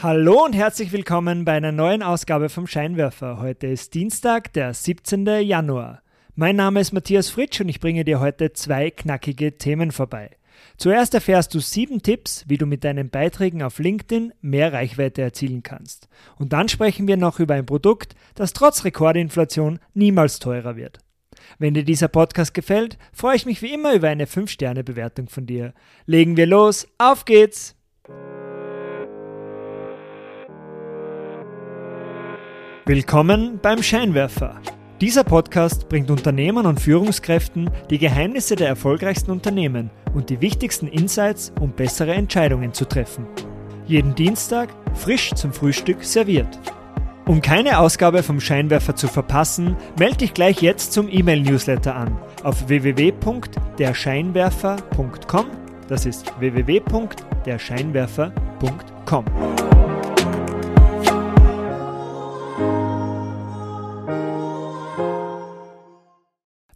Hallo und herzlich willkommen bei einer neuen Ausgabe vom Scheinwerfer. Heute ist Dienstag, der 17. Januar. Mein Name ist Matthias Fritsch und ich bringe dir heute zwei knackige Themen vorbei. Zuerst erfährst du sieben Tipps, wie du mit deinen Beiträgen auf LinkedIn mehr Reichweite erzielen kannst. Und dann sprechen wir noch über ein Produkt, das trotz Rekordinflation niemals teurer wird. Wenn dir dieser Podcast gefällt, freue ich mich wie immer über eine 5-Sterne-Bewertung von dir. Legen wir los, auf geht's! Willkommen beim Scheinwerfer. Dieser Podcast bringt Unternehmern und Führungskräften die Geheimnisse der erfolgreichsten Unternehmen und die wichtigsten Insights, um bessere Entscheidungen zu treffen. Jeden Dienstag frisch zum Frühstück serviert. Um keine Ausgabe vom Scheinwerfer zu verpassen, melde dich gleich jetzt zum E-Mail-Newsletter an auf www.derscheinwerfer.com. Das ist www.derscheinwerfer.com.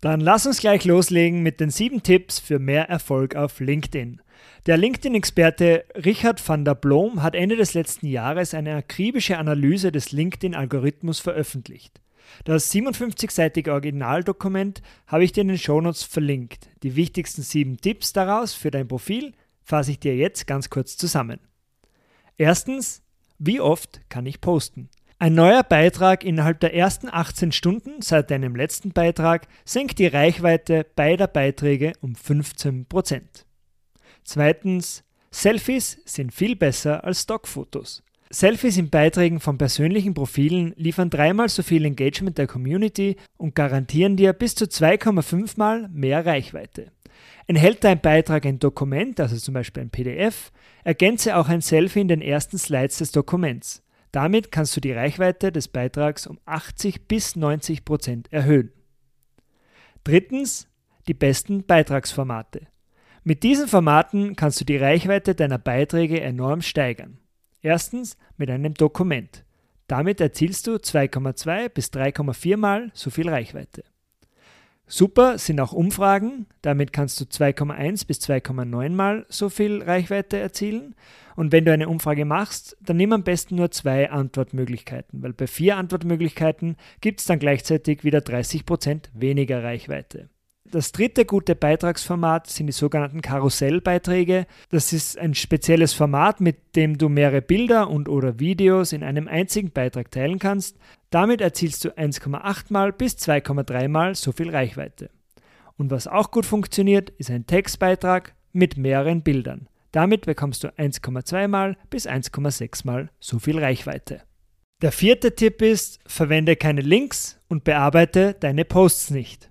Dann lass uns gleich loslegen mit den sieben Tipps für mehr Erfolg auf LinkedIn. Der LinkedIn-Experte Richard van der Blom hat Ende des letzten Jahres eine akribische Analyse des LinkedIn-Algorithmus veröffentlicht. Das 57-seitige Originaldokument habe ich dir in den Shownotes verlinkt. Die wichtigsten sieben Tipps daraus für dein Profil fasse ich dir jetzt ganz kurz zusammen. Erstens, wie oft kann ich posten? Ein neuer Beitrag innerhalb der ersten 18 Stunden seit deinem letzten Beitrag senkt die Reichweite beider Beiträge um 15%. Zweitens, Selfies sind viel besser als Stockfotos. Selfies in Beiträgen von persönlichen Profilen liefern dreimal so viel Engagement der Community und garantieren dir bis zu 2,5 mal mehr Reichweite. Enthält dein Beitrag ein Dokument, also zum Beispiel ein PDF, ergänze auch ein Selfie in den ersten Slides des Dokuments. Damit kannst du die Reichweite des Beitrags um 80 bis 90 Prozent erhöhen. Drittens, die besten Beitragsformate. Mit diesen Formaten kannst du die Reichweite deiner Beiträge enorm steigern. Erstens mit einem Dokument. Damit erzielst du 2,2 bis 3,4 mal so viel Reichweite. Super sind auch Umfragen, damit kannst du 2,1 bis 2,9 mal so viel Reichweite erzielen. Und wenn du eine Umfrage machst, dann nimm am besten nur zwei Antwortmöglichkeiten, weil bei vier Antwortmöglichkeiten gibt es dann gleichzeitig wieder 30% weniger Reichweite. Das dritte gute Beitragsformat sind die sogenannten Karussellbeiträge. Das ist ein spezielles Format, mit dem du mehrere Bilder und oder Videos in einem einzigen Beitrag teilen kannst. Damit erzielst du 1,8 mal bis 2,3 mal so viel Reichweite. Und was auch gut funktioniert, ist ein Textbeitrag mit mehreren Bildern. Damit bekommst du 1,2 mal bis 1,6 mal so viel Reichweite. Der vierte Tipp ist, verwende keine Links und bearbeite deine Posts nicht.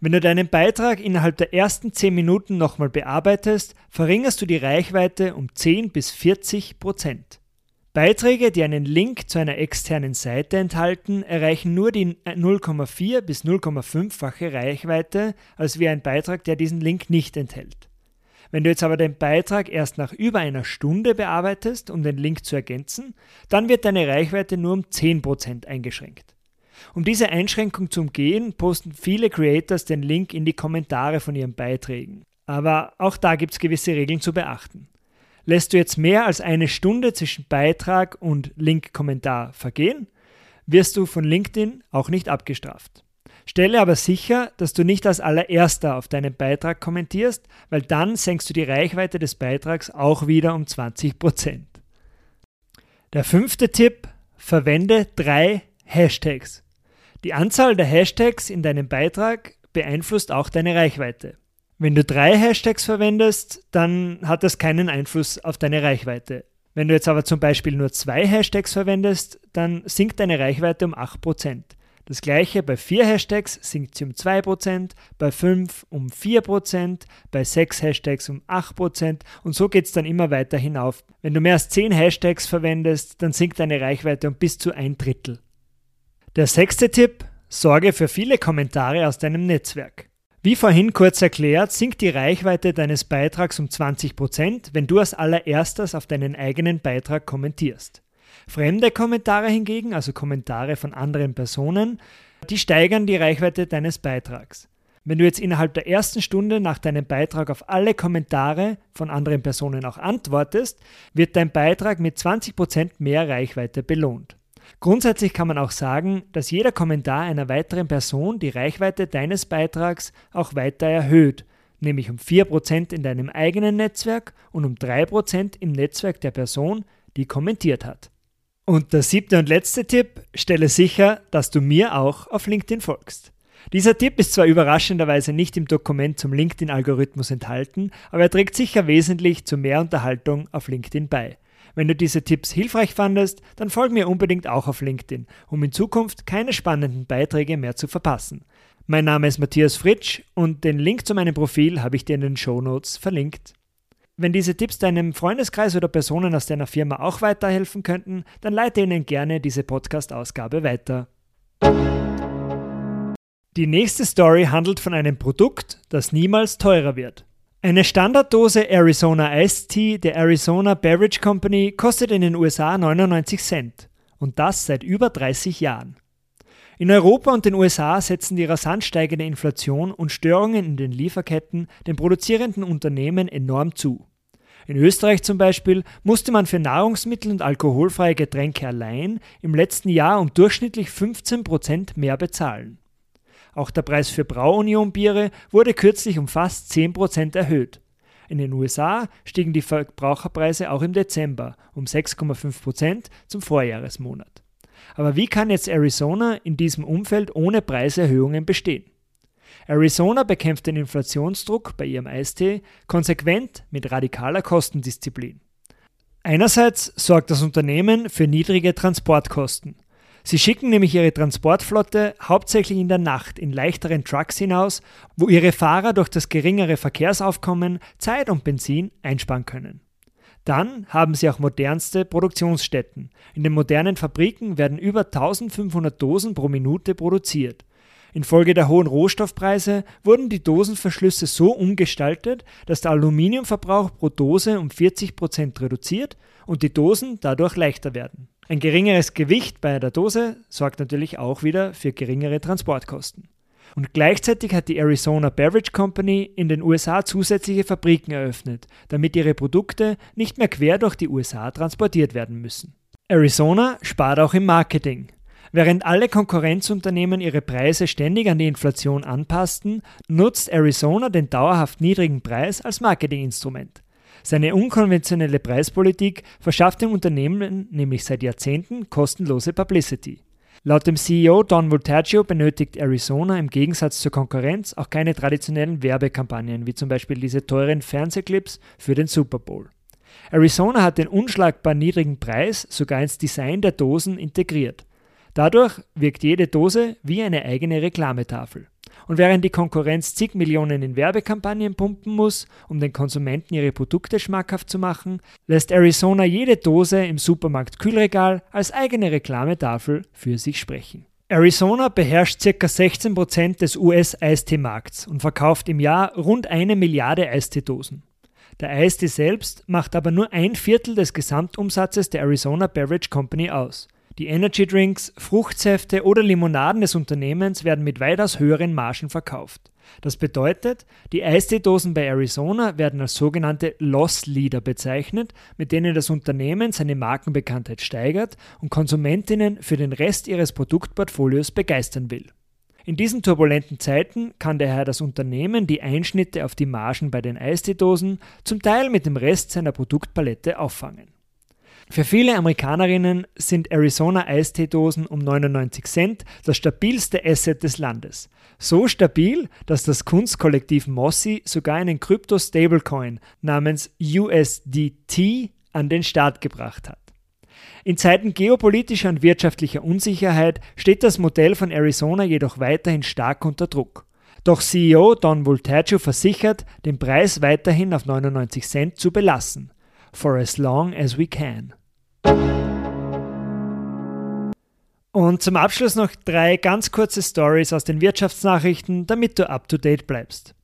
Wenn du deinen Beitrag innerhalb der ersten 10 Minuten nochmal bearbeitest, verringerst du die Reichweite um 10 bis 40 Prozent. Beiträge, die einen Link zu einer externen Seite enthalten, erreichen nur die 0,4 bis 0,5-fache Reichweite als wie ein Beitrag, der diesen Link nicht enthält. Wenn du jetzt aber den Beitrag erst nach über einer Stunde bearbeitest, um den Link zu ergänzen, dann wird deine Reichweite nur um 10% eingeschränkt. Um diese Einschränkung zu umgehen, posten viele Creators den Link in die Kommentare von ihren Beiträgen. Aber auch da gibt es gewisse Regeln zu beachten. Lässt du jetzt mehr als eine Stunde zwischen Beitrag und Link-Kommentar vergehen, wirst du von LinkedIn auch nicht abgestraft. Stelle aber sicher, dass du nicht als allererster auf deinen Beitrag kommentierst, weil dann senkst du die Reichweite des Beitrags auch wieder um 20%. Der fünfte Tipp, verwende drei Hashtags. Die Anzahl der Hashtags in deinem Beitrag beeinflusst auch deine Reichweite. Wenn du drei Hashtags verwendest, dann hat das keinen Einfluss auf deine Reichweite. Wenn du jetzt aber zum Beispiel nur zwei Hashtags verwendest, dann sinkt deine Reichweite um 8%. Das gleiche bei vier Hashtags sinkt sie um 2%, bei fünf um 4%, bei sechs Hashtags um 8% und so geht es dann immer weiter hinauf. Wenn du mehr als 10 Hashtags verwendest, dann sinkt deine Reichweite um bis zu ein Drittel. Der sechste Tipp, sorge für viele Kommentare aus deinem Netzwerk. Wie vorhin kurz erklärt, sinkt die Reichweite deines Beitrags um 20%, wenn du als allererstes auf deinen eigenen Beitrag kommentierst. Fremde Kommentare hingegen, also Kommentare von anderen Personen, die steigern die Reichweite deines Beitrags. Wenn du jetzt innerhalb der ersten Stunde nach deinem Beitrag auf alle Kommentare von anderen Personen auch antwortest, wird dein Beitrag mit 20% mehr Reichweite belohnt. Grundsätzlich kann man auch sagen, dass jeder Kommentar einer weiteren Person die Reichweite deines Beitrags auch weiter erhöht, nämlich um 4% in deinem eigenen Netzwerk und um 3% im Netzwerk der Person, die kommentiert hat. Und der siebte und letzte Tipp, stelle sicher, dass du mir auch auf LinkedIn folgst. Dieser Tipp ist zwar überraschenderweise nicht im Dokument zum LinkedIn-Algorithmus enthalten, aber er trägt sicher wesentlich zu mehr Unterhaltung auf LinkedIn bei. Wenn du diese Tipps hilfreich fandest, dann folg mir unbedingt auch auf LinkedIn, um in Zukunft keine spannenden Beiträge mehr zu verpassen. Mein Name ist Matthias Fritsch und den Link zu meinem Profil habe ich dir in den Show Notes verlinkt. Wenn diese Tipps deinem Freundeskreis oder Personen aus deiner Firma auch weiterhelfen könnten, dann leite ihnen gerne diese Podcast-Ausgabe weiter. Die nächste Story handelt von einem Produkt, das niemals teurer wird. Eine Standarddose Arizona Iced Tea der Arizona Beverage Company kostet in den USA 99 Cent und das seit über 30 Jahren. In Europa und den USA setzen die rasant steigende Inflation und Störungen in den Lieferketten den produzierenden Unternehmen enorm zu. In Österreich zum Beispiel musste man für Nahrungsmittel und alkoholfreie Getränke allein im letzten Jahr um durchschnittlich 15 Prozent mehr bezahlen. Auch der Preis für Brauunion-Biere wurde kürzlich um fast 10% erhöht. In den USA stiegen die Verbraucherpreise auch im Dezember um 6,5% zum Vorjahresmonat. Aber wie kann jetzt Arizona in diesem Umfeld ohne Preiserhöhungen bestehen? Arizona bekämpft den Inflationsdruck bei ihrem Eistee konsequent mit radikaler Kostendisziplin. Einerseits sorgt das Unternehmen für niedrige Transportkosten. Sie schicken nämlich ihre Transportflotte hauptsächlich in der Nacht in leichteren Trucks hinaus, wo ihre Fahrer durch das geringere Verkehrsaufkommen Zeit und Benzin einsparen können. Dann haben sie auch modernste Produktionsstätten. In den modernen Fabriken werden über 1500 Dosen pro Minute produziert. Infolge der hohen Rohstoffpreise wurden die Dosenverschlüsse so umgestaltet, dass der Aluminiumverbrauch pro Dose um 40 Prozent reduziert und die Dosen dadurch leichter werden. Ein geringeres Gewicht bei der Dose sorgt natürlich auch wieder für geringere Transportkosten. Und gleichzeitig hat die Arizona Beverage Company in den USA zusätzliche Fabriken eröffnet, damit ihre Produkte nicht mehr quer durch die USA transportiert werden müssen. Arizona spart auch im Marketing. Während alle Konkurrenzunternehmen ihre Preise ständig an die Inflation anpassten, nutzt Arizona den dauerhaft niedrigen Preis als Marketinginstrument. Seine unkonventionelle Preispolitik verschafft dem Unternehmen nämlich seit Jahrzehnten kostenlose Publicity. Laut dem CEO Don Voltaggio benötigt Arizona im Gegensatz zur Konkurrenz auch keine traditionellen Werbekampagnen, wie zum Beispiel diese teuren Fernsehclips für den Super Bowl. Arizona hat den unschlagbar niedrigen Preis sogar ins Design der Dosen integriert. Dadurch wirkt jede Dose wie eine eigene Reklametafel. Und während die Konkurrenz zig Millionen in Werbekampagnen pumpen muss, um den Konsumenten ihre Produkte schmackhaft zu machen, lässt Arizona jede Dose im Supermarkt Kühlregal als eigene Reklametafel für sich sprechen. Arizona beherrscht ca. 16% des US-Eistee-Markts und verkauft im Jahr rund eine Milliarde Eisteedosen. Der Eistee selbst macht aber nur ein Viertel des Gesamtumsatzes der Arizona Beverage Company aus. Die Energy Drinks, Fruchtsäfte oder Limonaden des Unternehmens werden mit weitaus höheren Margen verkauft. Das bedeutet, die Eisteedosen bei Arizona werden als sogenannte Loss Leader bezeichnet, mit denen das Unternehmen seine Markenbekanntheit steigert und Konsumentinnen für den Rest ihres Produktportfolios begeistern will. In diesen turbulenten Zeiten kann daher das Unternehmen die Einschnitte auf die Margen bei den Eisteedosen zum Teil mit dem Rest seiner Produktpalette auffangen. Für viele Amerikanerinnen sind Arizona Eisteedosen um 99 Cent das stabilste Asset des Landes. So stabil, dass das Kunstkollektiv Mossy sogar einen Krypto-Stablecoin namens USDT an den Start gebracht hat. In Zeiten geopolitischer und wirtschaftlicher Unsicherheit steht das Modell von Arizona jedoch weiterhin stark unter Druck. Doch CEO Don Voltaggio versichert, den Preis weiterhin auf 99 Cent zu belassen. For as long as we can. Und zum Abschluss noch drei ganz kurze Stories aus den Wirtschaftsnachrichten, damit du up to date bleibst.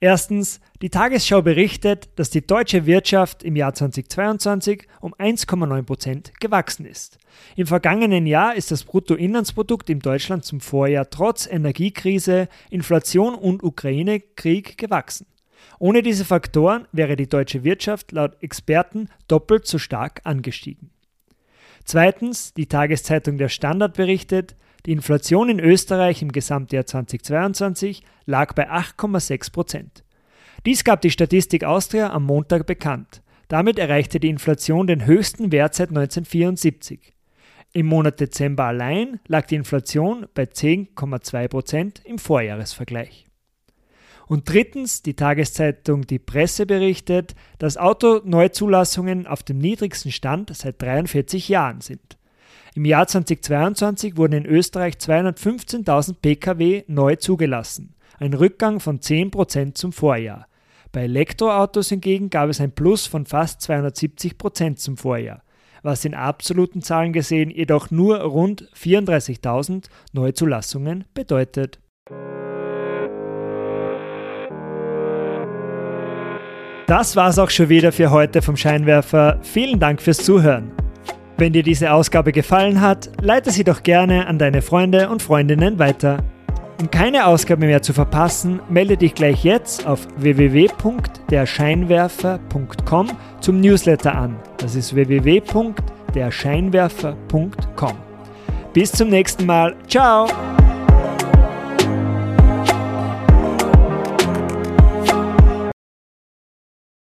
Erstens, die Tagesschau berichtet, dass die deutsche Wirtschaft im Jahr 2022 um 1,9% gewachsen ist. Im vergangenen Jahr ist das Bruttoinlandsprodukt in Deutschland zum Vorjahr trotz Energiekrise, Inflation und Ukraine-Krieg gewachsen. Ohne diese Faktoren wäre die deutsche Wirtschaft laut Experten doppelt so stark angestiegen. Zweitens, die Tageszeitung Der Standard berichtet, die Inflation in Österreich im Gesamtjahr 2022 lag bei 8,6 Prozent. Dies gab die Statistik Austria am Montag bekannt. Damit erreichte die Inflation den höchsten Wert seit 1974. Im Monat Dezember allein lag die Inflation bei 10,2 Prozent im Vorjahresvergleich. Und drittens, die Tageszeitung Die Presse berichtet, dass Autoneuzulassungen auf dem niedrigsten Stand seit 43 Jahren sind. Im Jahr 2022 wurden in Österreich 215.000 Pkw neu zugelassen, ein Rückgang von 10% zum Vorjahr. Bei Elektroautos hingegen gab es ein Plus von fast 270% zum Vorjahr, was in absoluten Zahlen gesehen jedoch nur rund 34.000 Neuzulassungen bedeutet. Das war's auch schon wieder für heute vom Scheinwerfer. Vielen Dank fürs Zuhören. Wenn dir diese Ausgabe gefallen hat, leite sie doch gerne an deine Freunde und Freundinnen weiter. Um keine Ausgabe mehr zu verpassen, melde dich gleich jetzt auf www.derscheinwerfer.com zum Newsletter an. Das ist www.derscheinwerfer.com. Bis zum nächsten Mal. Ciao!